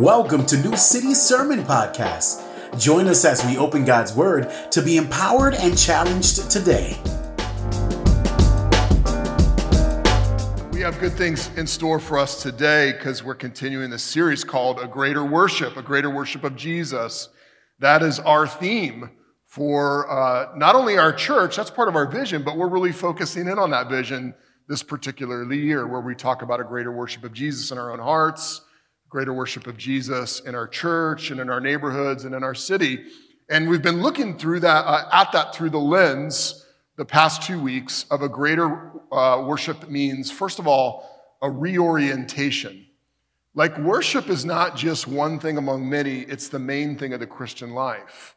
Welcome to New City Sermon Podcast. Join us as we open God's Word to be empowered and challenged today. We have good things in store for us today because we're continuing this series called A Greater Worship, A Greater Worship of Jesus. That is our theme for uh, not only our church, that's part of our vision, but we're really focusing in on that vision this particular year where we talk about a greater worship of Jesus in our own hearts, greater worship of Jesus in our church and in our neighborhoods and in our city. And we've been looking through that, uh, at that through the lens the past two weeks of a greater uh, worship means, first of all, a reorientation. Like worship is not just one thing among many, it's the main thing of the Christian life.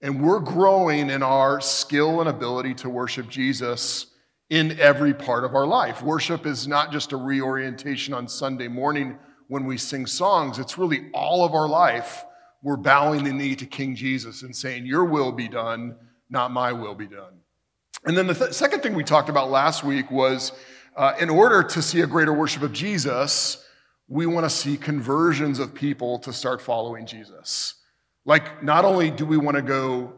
And we're growing in our skill and ability to worship Jesus in every part of our life. Worship is not just a reorientation on Sunday morning when we sing songs, it's really all of our life. We're bowing the knee to King Jesus and saying, Your will be done, not my will be done. And then the th- second thing we talked about last week was uh, in order to see a greater worship of Jesus, we want to see conversions of people to start following Jesus. Like, not only do we want to go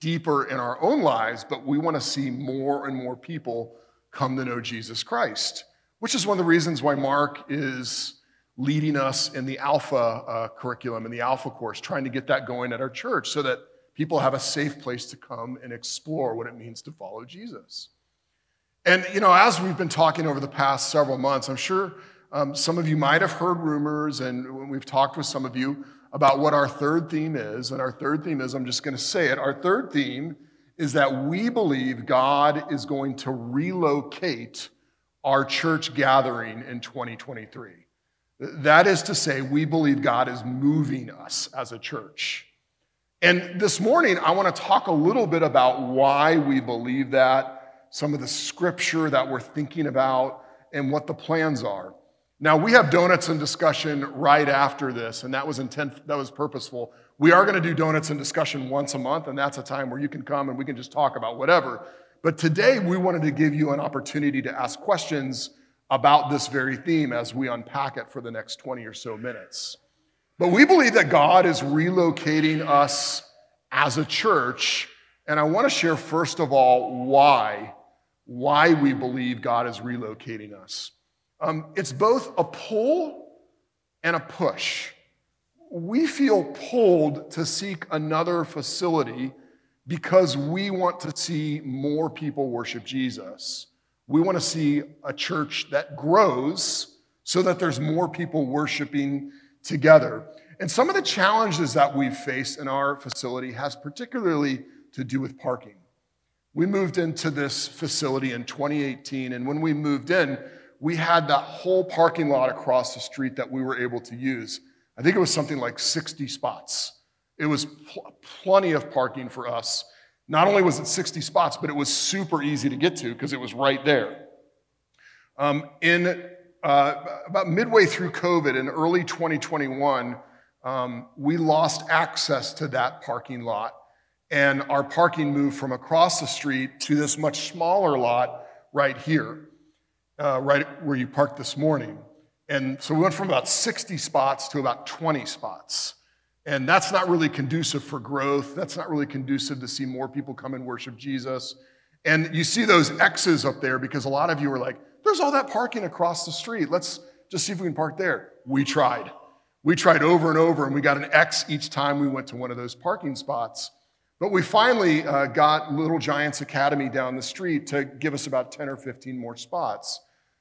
deeper in our own lives, but we want to see more and more people come to know Jesus Christ, which is one of the reasons why Mark is leading us in the Alpha uh, curriculum and the Alpha course, trying to get that going at our church so that people have a safe place to come and explore what it means to follow Jesus. And, you know, as we've been talking over the past several months, I'm sure um, some of you might have heard rumors, and we've talked with some of you about what our third theme is. And our third theme is I'm just going to say it. Our third theme is that we believe God is going to relocate our church gathering in 2023. That is to say, we believe God is moving us as a church. And this morning, I want to talk a little bit about why we believe that, some of the scripture that we're thinking about, and what the plans are. Now we have donuts and discussion right after this, and that was intent, that was purposeful. We are going to do donuts and discussion once a month, and that's a time where you can come and we can just talk about whatever. But today we wanted to give you an opportunity to ask questions about this very theme as we unpack it for the next 20 or so minutes. But we believe that God is relocating us as a church, and I want to share first of all why why we believe God is relocating us. Um, it's both a pull and a push. We feel pulled to seek another facility because we want to see more people worship Jesus. We want to see a church that grows so that there's more people worshiping together. And some of the challenges that we've faced in our facility has particularly to do with parking. We moved into this facility in 2018, and when we moved in, we had that whole parking lot across the street that we were able to use. I think it was something like 60 spots. It was pl- plenty of parking for us. Not only was it 60 spots, but it was super easy to get to because it was right there. Um, in uh, about midway through COVID in early 2021, um, we lost access to that parking lot, and our parking moved from across the street to this much smaller lot right here uh, right where you parked this morning. And so we went from about 60 spots to about 20 spots. And that's not really conducive for growth. That's not really conducive to see more people come and worship Jesus. And you see those X's up there because a lot of you are like, there's all that parking across the street. Let's just see if we can park there. We tried. We tried over and over, and we got an X each time we went to one of those parking spots. But we finally uh, got Little Giants Academy down the street to give us about 10 or 15 more spots.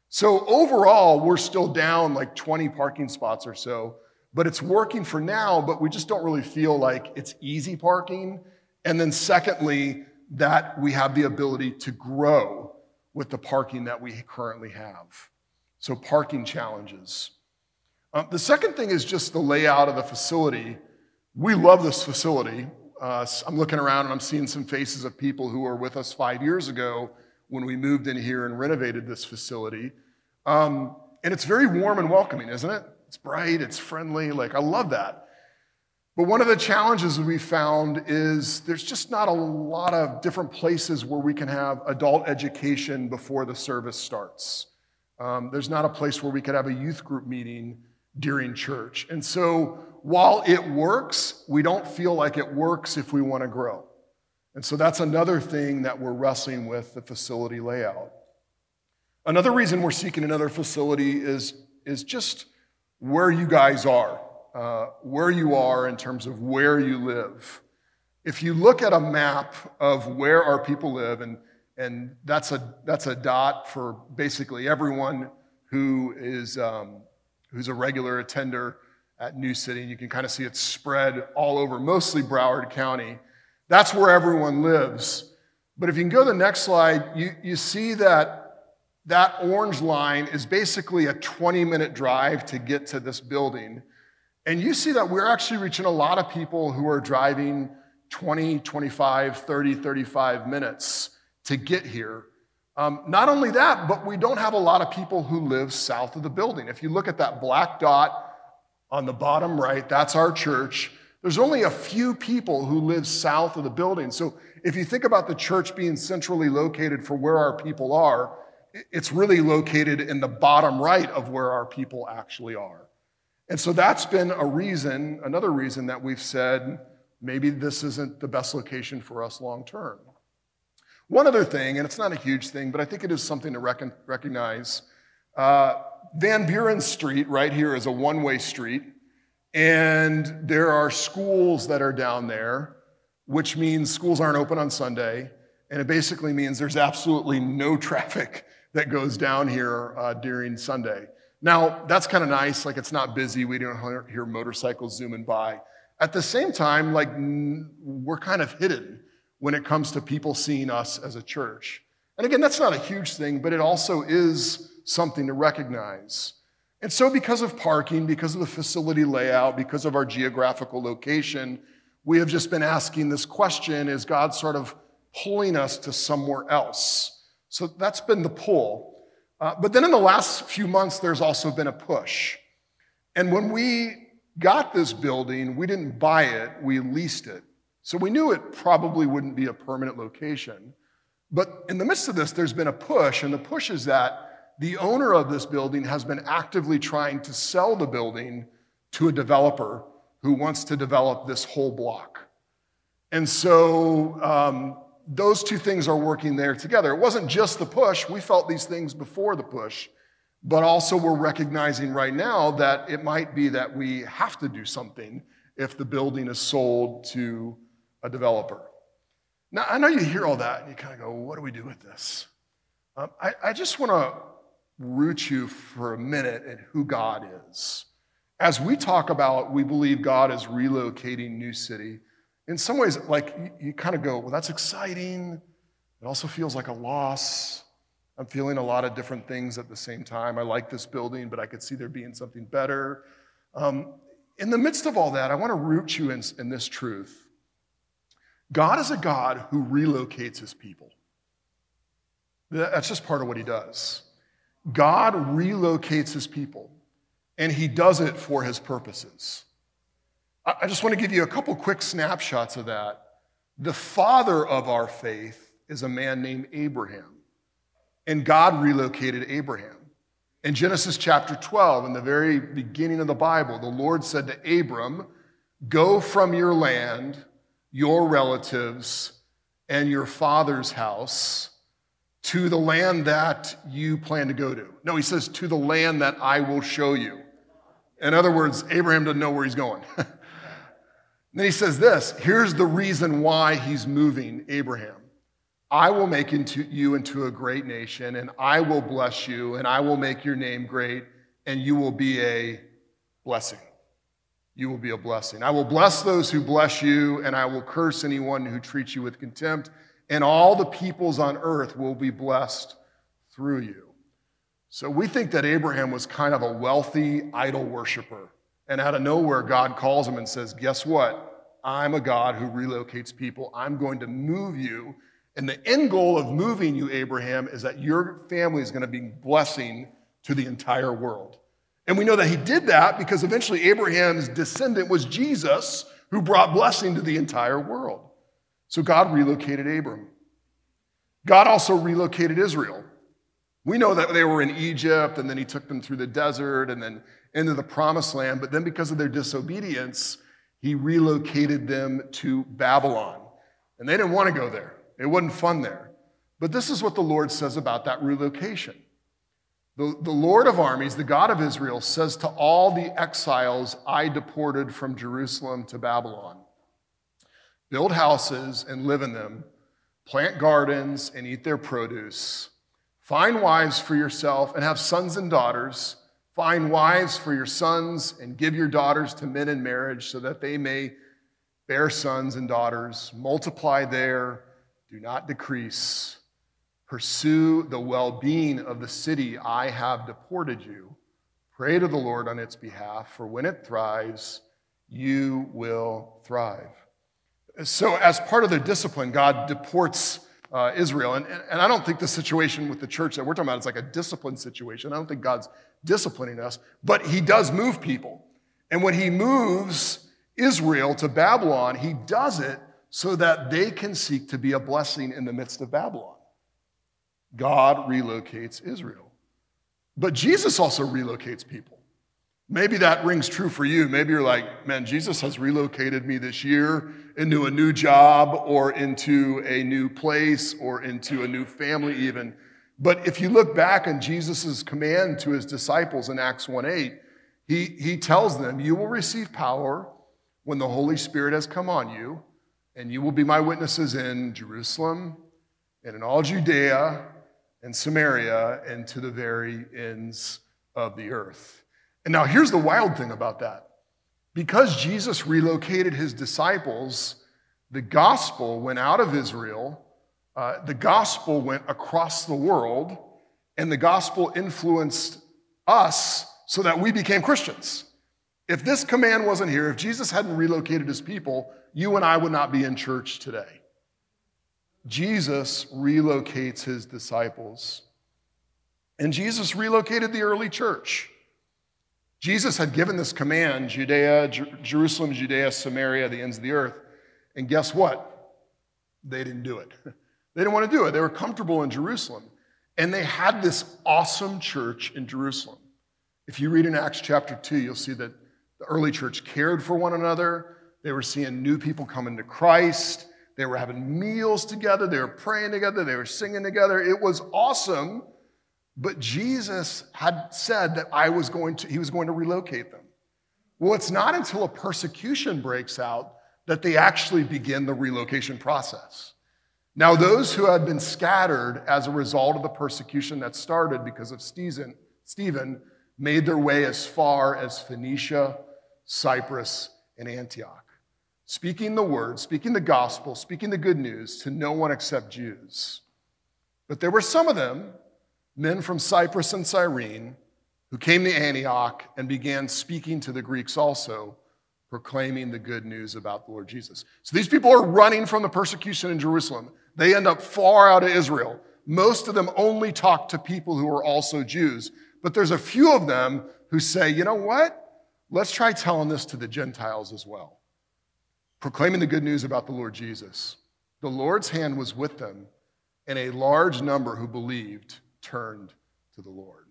So overall, we're still down like 20 parking spots or so, but it's working for now, but we just don't really feel like it's easy parking. And then secondly, that we have the ability to grow with the parking that we currently have. So parking challenges. Um, the second thing is just the layout of the facility. We love this facility. Uh, I'm looking around and I'm seeing some faces of people who were with us five years ago when we moved in here and renovated this facility. Um, and it's very warm and welcoming, isn't it? It's bright, it's friendly. Like, I love that. But one of the challenges we found is there's just not a lot of different places where we can have adult education before the service starts. Um, there's not a place where we could have a youth group meeting during church. And so while it works, we don't feel like it works if we want to grow. And so that's another thing that we're wrestling with the facility layout. Another reason we're seeking another facility is, is just where you guys are, uh, where you are in terms of where you live. If you look at a map of where our people live, and, and that's, a, that's a dot for basically everyone who is um, who's a regular attender at New City, and you can kind of see it spread all over, mostly Broward County. That's where everyone lives. But if you can go to the next slide, you, you see that that orange line is basically a 20 minute drive to get to this building. And you see that we're actually reaching a lot of people who are driving 20, 25, 30, 35 minutes to get here. Um, not only that, but we don't have a lot of people who live south of the building. If you look at that black dot on the bottom right, that's our church. There's only a few people who live south of the building. So if you think about the church being centrally located for where our people are, it's really located in the bottom right of where our people actually are. And so that's been a reason, another reason that we've said maybe this isn't the best location for us long term. One other thing, and it's not a huge thing, but I think it is something to rec- recognize. Uh, Van Buren Street, right here, is a one way street, and there are schools that are down there, which means schools aren't open on Sunday, and it basically means there's absolutely no traffic that goes down here uh, during Sunday. Now, that's kind of nice, like it's not busy, we don't hear motorcycles zooming by. At the same time, like we're kind of hidden when it comes to people seeing us as a church. And again, that's not a huge thing, but it also is something to recognize. And so, because of parking, because of the facility layout, because of our geographical location, we have just been asking this question is God sort of pulling us to somewhere else? So that's been the pull. Uh, but then in the last few months, there's also been a push. And when we got this building, we didn't buy it, we leased it. So we knew it probably wouldn't be a permanent location. But in the midst of this, there's been a push, and the push is that the owner of this building has been actively trying to sell the building to a developer who wants to develop this whole block. And so um, those two things are working there together. It wasn't just the push, we felt these things before the push, but also we're recognizing right now that it might be that we have to do something if the building is sold to a developer. Now, I know you hear all that and you kind of go, what do we do with this? Um, I, I just want to root you for a minute in who God is. As we talk about, we believe God is relocating New City. In some ways, like you, you kind of go, well, that's exciting. It also feels like a loss. I'm feeling a lot of different things at the same time. I like this building, but I could see there being something better. Um, in the midst of all that, I want to root you in, in this truth God is a God who relocates his people. That's just part of what he does. God relocates his people, and he does it for his purposes. I just want to give you a couple quick snapshots of that. The father of our faith is a man named Abraham, and God relocated Abraham. In Genesis chapter 12, in the very beginning of the Bible, the Lord said to Abram, Go from your land your relatives and your father's house to the land that you plan to go to. No, he says, to the land that I will show you. In other words, Abraham doesn't know where he's going. then he says this here's the reason why he's moving Abraham. I will make into you into a great nation, and I will bless you, and I will make your name great, and you will be a blessing you will be a blessing. I will bless those who bless you, and I will curse anyone who treats you with contempt, and all the peoples on earth will be blessed through you. So we think that Abraham was kind of a wealthy idol worshiper. And out of nowhere, God calls him and says, Guess what? I'm a God who relocates people. I'm going to move you. And the end goal of moving you, Abraham, is that your family is going to be blessing to the entire world. And we know that he did that because eventually Abraham's descendant was Jesus, who brought blessing to the entire world. So God relocated Abram. God also relocated Israel. We know that they were in Egypt, and then he took them through the desert and then into the promised land. But then, because of their disobedience, he relocated them to Babylon. And they didn't want to go there, it wasn't fun there. But this is what the Lord says about that relocation. The, the Lord of armies, the God of Israel, says to all the exiles I deported from Jerusalem to Babylon build houses and live in them, plant gardens and eat their produce, find wives for yourself and have sons and daughters. Find wives for your sons and give your daughters to men in marriage so that they may bear sons and daughters. Multiply there, do not decrease. Pursue the well being of the city I have deported you. Pray to the Lord on its behalf, for when it thrives, you will thrive. So, as part of their discipline, God deports uh, Israel. And, and I don't think the situation with the church that we're talking about is like a discipline situation. I don't think God's disciplining us, but He does move people. And when He moves Israel to Babylon, He does it so that they can seek to be a blessing in the midst of Babylon. God relocates Israel. But Jesus also relocates people. Maybe that rings true for you. Maybe you're like, man, Jesus has relocated me this year into a new job or into a new place or into a new family, even. But if you look back on Jesus' command to his disciples in Acts 1 8, he, he tells them, You will receive power when the Holy Spirit has come on you, and you will be my witnesses in Jerusalem and in all Judea and Samaria and to the very ends of the earth. And now here's the wild thing about that. Because Jesus relocated his disciples, the gospel went out of Israel, uh, the gospel went across the world, and the gospel influenced us so that we became Christians. If this command wasn't here, if Jesus hadn't relocated his people, you and I would not be in church today. Jesus relocates his disciples. And Jesus relocated the early church. Jesus had given this command Judea, Jer- Jerusalem, Judea, Samaria, the ends of the earth. And guess what? They didn't do it. They didn't want to do it. They were comfortable in Jerusalem. And they had this awesome church in Jerusalem. If you read in Acts chapter 2, you'll see that the early church cared for one another. They were seeing new people coming to Christ. They were having meals together. They were praying together. They were singing together. It was awesome. But Jesus had said that I was going to, he was going to relocate them. Well, it's not until a persecution breaks out that they actually begin the relocation process. Now, those who had been scattered as a result of the persecution that started because of Stephen, Stephen made their way as far as Phoenicia, Cyprus, and Antioch, speaking the word, speaking the gospel, speaking the good news to no one except Jews. But there were some of them men from Cyprus and Cyrene who came to Antioch and began speaking to the Greeks also, proclaiming the good news about the Lord Jesus. So these people are running from the persecution in Jerusalem. They end up far out of Israel. Most of them only talk to people who are also Jews. But there's a few of them who say, you know what? Let's try telling this to the Gentiles as well. Proclaiming the good news about the Lord Jesus. The Lord's hand was with them, and a large number who believed turned to the Lord.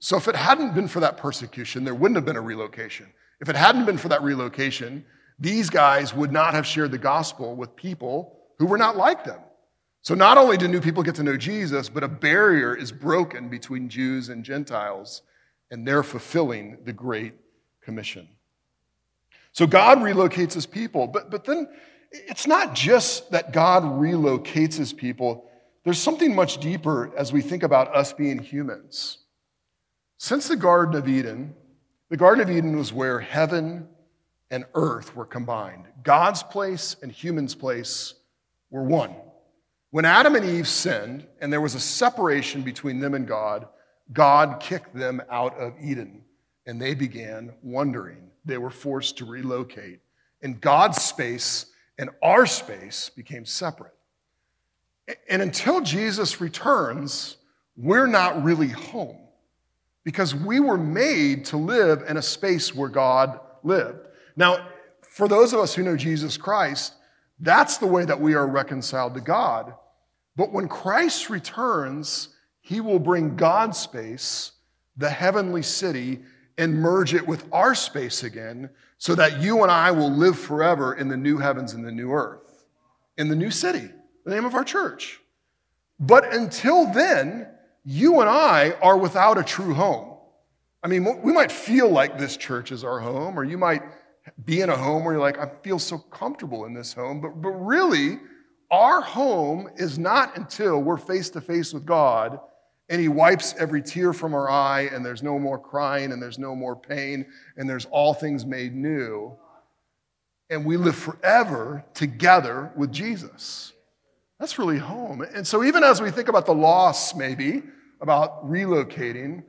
So, if it hadn't been for that persecution, there wouldn't have been a relocation. If it hadn't been for that relocation, these guys would not have shared the gospel with people who were not like them. So, not only do new people get to know Jesus, but a barrier is broken between Jews and Gentiles, and they're fulfilling the Great Commission. So, God relocates his people, but, but then it's not just that God relocates his people, there's something much deeper as we think about us being humans. Since the Garden of Eden, the Garden of Eden was where heaven and earth were combined. God's place and human's place were one. When Adam and Eve sinned and there was a separation between them and God, God kicked them out of Eden and they began wandering. They were forced to relocate. And God's space and our space became separate. And until Jesus returns, we're not really home because we were made to live in a space where God lived. Now, for those of us who know Jesus Christ, that's the way that we are reconciled to God. But when Christ returns, He will bring God's space, the heavenly city, and merge it with our space again so that you and I will live forever in the new heavens and the new earth, in the new city, the name of our church. But until then, you and I are without a true home. I mean, we might feel like this church is our home, or you might be in a home where you're like, I feel so comfortable in this home. But, but really, our home is not until we're face to face with God and He wipes every tear from our eye, and there's no more crying, and there's no more pain, and there's all things made new. And we live forever together with Jesus. That's really home. And so, even as we think about the loss, maybe, about relocating,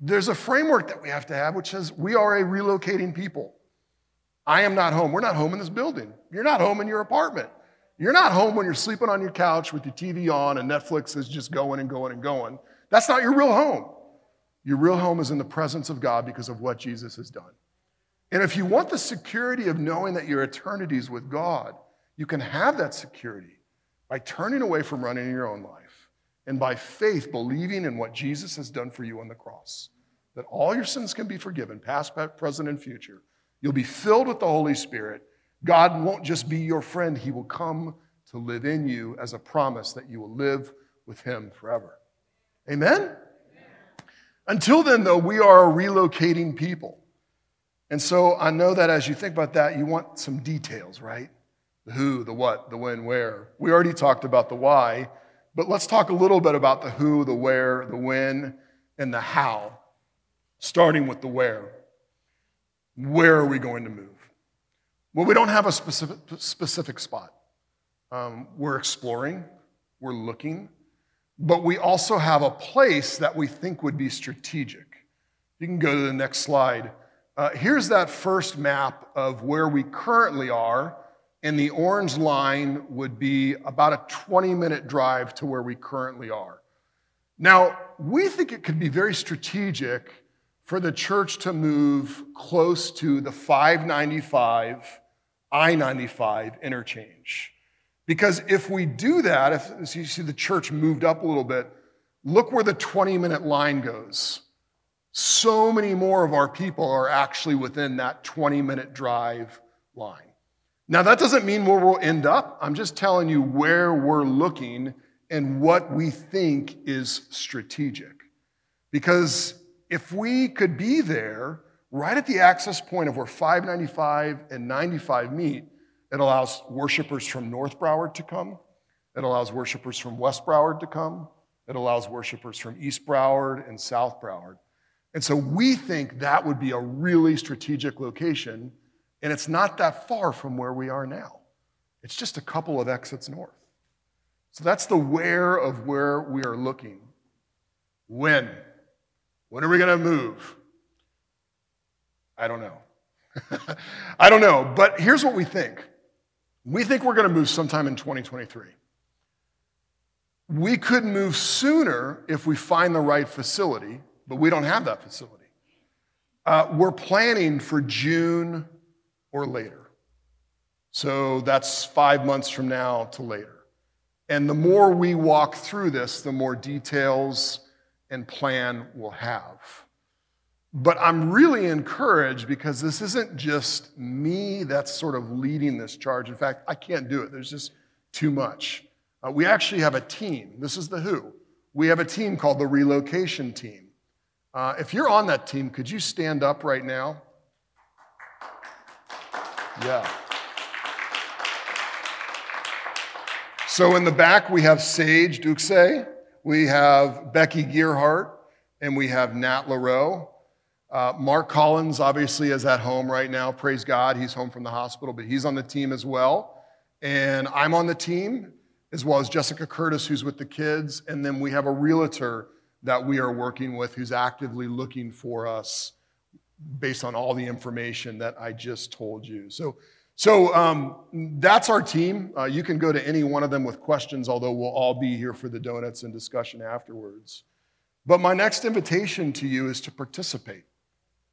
there's a framework that we have to have, which says we are a relocating people. I am not home. We're not home in this building. You're not home in your apartment. You're not home when you're sleeping on your couch with your TV on and Netflix is just going and going and going. That's not your real home. Your real home is in the presence of God because of what Jesus has done. And if you want the security of knowing that your eternity is with God, you can have that security by turning away from running your own life and by faith believing in what Jesus has done for you on the cross. That all your sins can be forgiven, past, present, and future. You'll be filled with the Holy Spirit. God won't just be your friend, He will come to live in you as a promise that you will live with Him forever. Amen? Until then, though, we are a relocating people. And so I know that as you think about that, you want some details, right? The who, the what, the when, where. We already talked about the why, but let's talk a little bit about the who, the where, the when, and the how, starting with the where. Where are we going to move? Well, we don't have a specific, specific spot. Um, we're exploring, we're looking, but we also have a place that we think would be strategic. You can go to the next slide. Uh, here's that first map of where we currently are, and the orange line would be about a 20 minute drive to where we currently are. Now, we think it could be very strategic for the church to move close to the 595 I 95 interchange. Because if we do that, if you see the church moved up a little bit, look where the 20 minute line goes. So many more of our people are actually within that 20 minute drive line. Now, that doesn't mean where we'll end up. I'm just telling you where we're looking and what we think is strategic. Because if we could be there right at the access point of where 595 and 95 meet, it allows worshipers from North Broward to come. It allows worshipers from West Broward to come. It allows worshipers from East Broward and South Broward. And so we think that would be a really strategic location, and it's not that far from where we are now. It's just a couple of exits north. So that's the where of where we are looking. When? When are we going to move? I don't know. I don't know, but here's what we think. We think we're going to move sometime in 2023. We could move sooner if we find the right facility, but we don't have that facility. Uh, we're planning for June or later. So that's five months from now to later. And the more we walk through this, the more details and plan we'll have. But I'm really encouraged because this isn't just me that's sort of leading this charge. In fact, I can't do it, there's just too much. Uh, we actually have a team. This is the who. We have a team called the relocation team. Uh, if you're on that team, could you stand up right now? Yeah. So in the back, we have Sage Duxey, we have Becky Gearhart, and we have Nat LaRoe. Uh, Mark Collins obviously is at home right now. Praise God, he's home from the hospital, but he's on the team as well. And I'm on the team, as well as Jessica Curtis, who's with the kids. And then we have a realtor that we are working with who's actively looking for us based on all the information that I just told you. So, so um, that's our team. Uh, you can go to any one of them with questions, although we'll all be here for the donuts and discussion afterwards. But my next invitation to you is to participate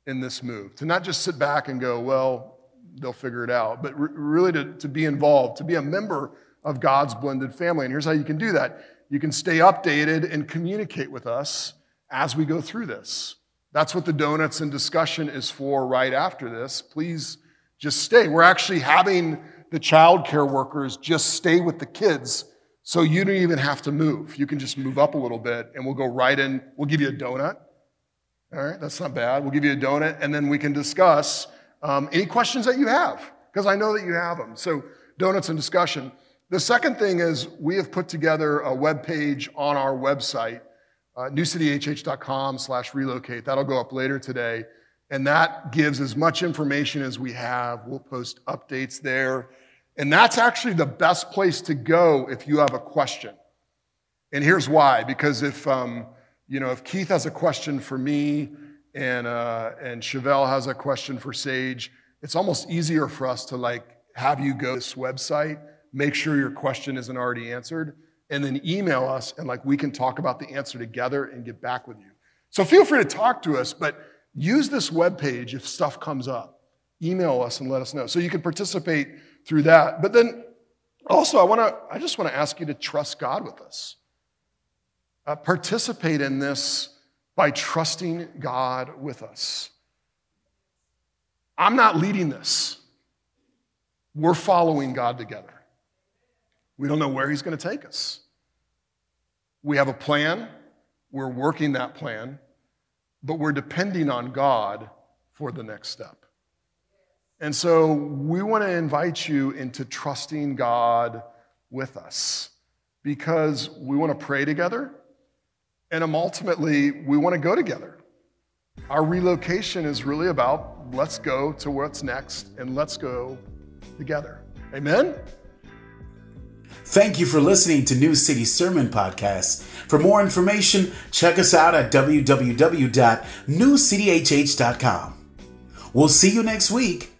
in this move, to not just sit back and go, well, they'll figure it out, but re- really to, to be involved, to be a member of God's blended family. And here's how you can do that you can stay updated and communicate with us as we go through this. That's what the donuts and discussion is for right after this. Please just stay. We're actually having the child care workers just stay with the kids so you don't even have to move. You can just move up a little bit and we'll go right in. We'll give you a donut. All right, that's not bad. We'll give you a donut and then we can discuss um, any questions that you have because I know that you have them. So, donuts and discussion. The second thing is we have put together a web page on our website, uh, newcityhh.com slash relocate. That'll go up later today. And that gives as much information as we have. We'll post updates there. And that's actually the best place to go if you have a question. And here's why because if, um, you know, if Keith has a question for me and, uh, and Chevelle has a question for Sage, it's almost easier for us to like have you go to this website make sure your question isn't already answered, and then email us and like we can talk about the answer together and get back with you. So feel free to talk to us, but use this web page if stuff comes up. Email us and let us know. So you can participate through that. But then also I want to I just want to ask you to trust God with us. Uh, participate in this by trusting God with us. I'm not leading this. We're following God together. We don't know where He's going to take us. We have a plan, we're working that plan, but we're depending on God for the next step. And so we want to invite you into trusting God with us because we want to pray together and ultimately we want to go together. Our relocation is really about let's go to what's next and let's go together. Amen? Thank you for listening to New City Sermon Podcast. For more information, check us out at www.newcityhh.com. We'll see you next week